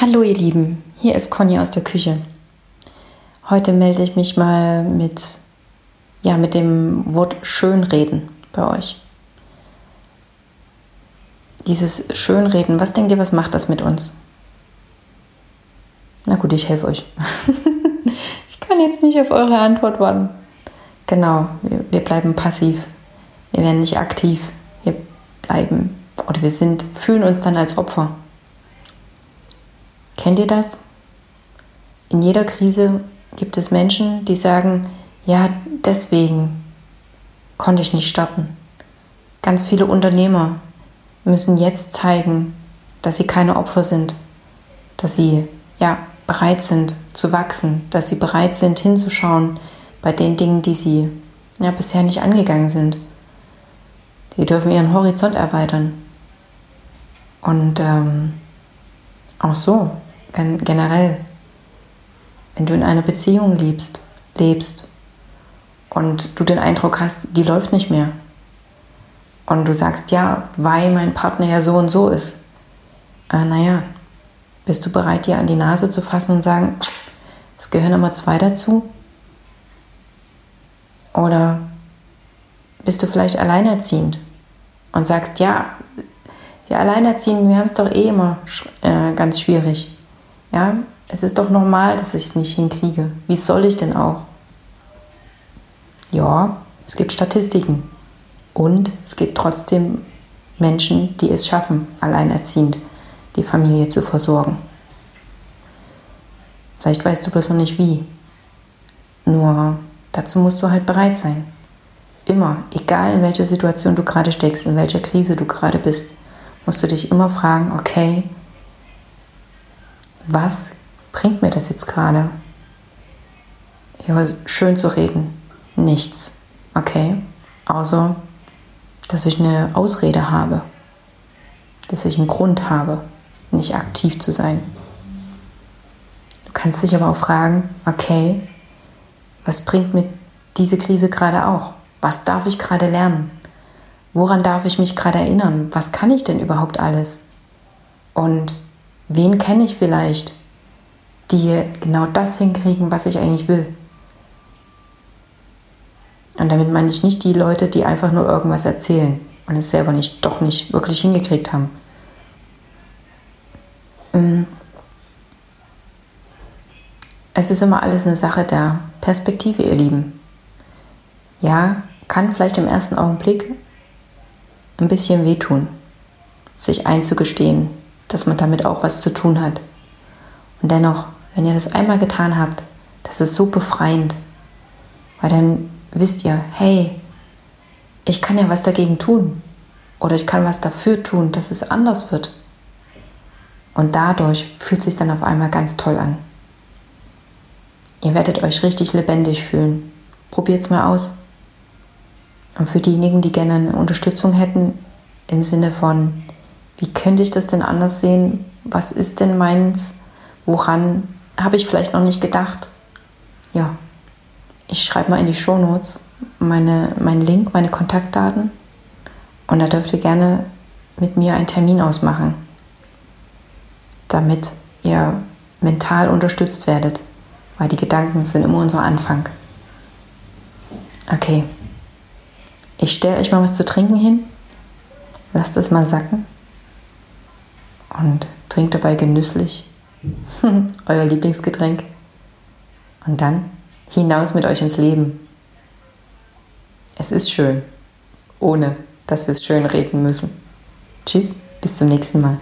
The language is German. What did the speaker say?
Hallo ihr Lieben, hier ist Conny aus der Küche. Heute melde ich mich mal mit, ja, mit dem Wort Schönreden bei euch. Dieses Schönreden, was denkt ihr, was macht das mit uns? Na gut, ich helfe euch. ich kann jetzt nicht auf eure Antwort warten. Genau, wir, wir bleiben passiv. Wir werden nicht aktiv. Wir bleiben oder wir sind, fühlen uns dann als Opfer. Kennt ihr das? In jeder Krise gibt es Menschen, die sagen, ja, deswegen konnte ich nicht starten. Ganz viele Unternehmer müssen jetzt zeigen, dass sie keine Opfer sind, dass sie ja bereit sind zu wachsen, dass sie bereit sind hinzuschauen bei den Dingen, die sie ja bisher nicht angegangen sind. Sie dürfen ihren Horizont erweitern. Und ähm, auch so, generell, wenn du in einer Beziehung liebst, lebst und du den Eindruck hast, die läuft nicht mehr. Und du sagst, ja, weil mein Partner ja so und so ist. Äh, naja, bist du bereit, dir an die Nase zu fassen und sagen, es gehören immer zwei dazu? Oder bist du vielleicht alleinerziehend und sagst, ja, wir Alleinerziehenden, wir haben es doch eh immer äh, ganz schwierig. Ja, es ist doch normal, dass ich es nicht hinkriege. Wie soll ich denn auch? Ja, es gibt Statistiken. Und es gibt trotzdem Menschen, die es schaffen, alleinerziehend die Familie zu versorgen. Vielleicht weißt du bloß noch nicht wie. Nur dazu musst du halt bereit sein. Immer, egal in welcher Situation du gerade steckst, in welcher Krise du gerade bist, musst du dich immer fragen, okay, was bringt mir das jetzt gerade? Ja, schön zu reden. Nichts. Okay? Außer, dass ich eine Ausrede habe. Dass ich einen Grund habe, nicht aktiv zu sein. Du kannst dich aber auch fragen, okay, was bringt mir diese Krise gerade auch? Was darf ich gerade lernen? Woran darf ich mich gerade erinnern? Was kann ich denn überhaupt alles? Und wen kenne ich vielleicht, die genau das hinkriegen, was ich eigentlich will? Und damit meine ich nicht die Leute, die einfach nur irgendwas erzählen und es selber nicht, doch nicht wirklich hingekriegt haben. Mm. Es ist immer alles eine Sache der Perspektive, ihr Lieben. Ja, kann vielleicht im ersten Augenblick ein bisschen wehtun, sich einzugestehen, dass man damit auch was zu tun hat. Und dennoch, wenn ihr das einmal getan habt, das ist so befreiend, weil dann wisst ihr, hey, ich kann ja was dagegen tun oder ich kann was dafür tun, dass es anders wird. Und dadurch fühlt es sich dann auf einmal ganz toll an. Ihr werdet euch richtig lebendig fühlen. Probiert es mal aus. Und für diejenigen, die gerne eine Unterstützung hätten, im Sinne von, wie könnte ich das denn anders sehen? Was ist denn meins? Woran habe ich vielleicht noch nicht gedacht? Ja, ich schreibe mal in die Shownotes meine, meinen Link, meine Kontaktdaten und da dürft ihr gerne mit mir einen Termin ausmachen, damit ihr mental unterstützt werdet, weil die Gedanken sind immer unser Anfang. Okay. Ich stelle euch mal was zu trinken hin. Lasst es mal sacken. Und trinkt dabei genüsslich euer Lieblingsgetränk. Und dann hinaus mit euch ins Leben. Es ist schön, ohne dass wir es schön reden müssen. Tschüss, bis zum nächsten Mal.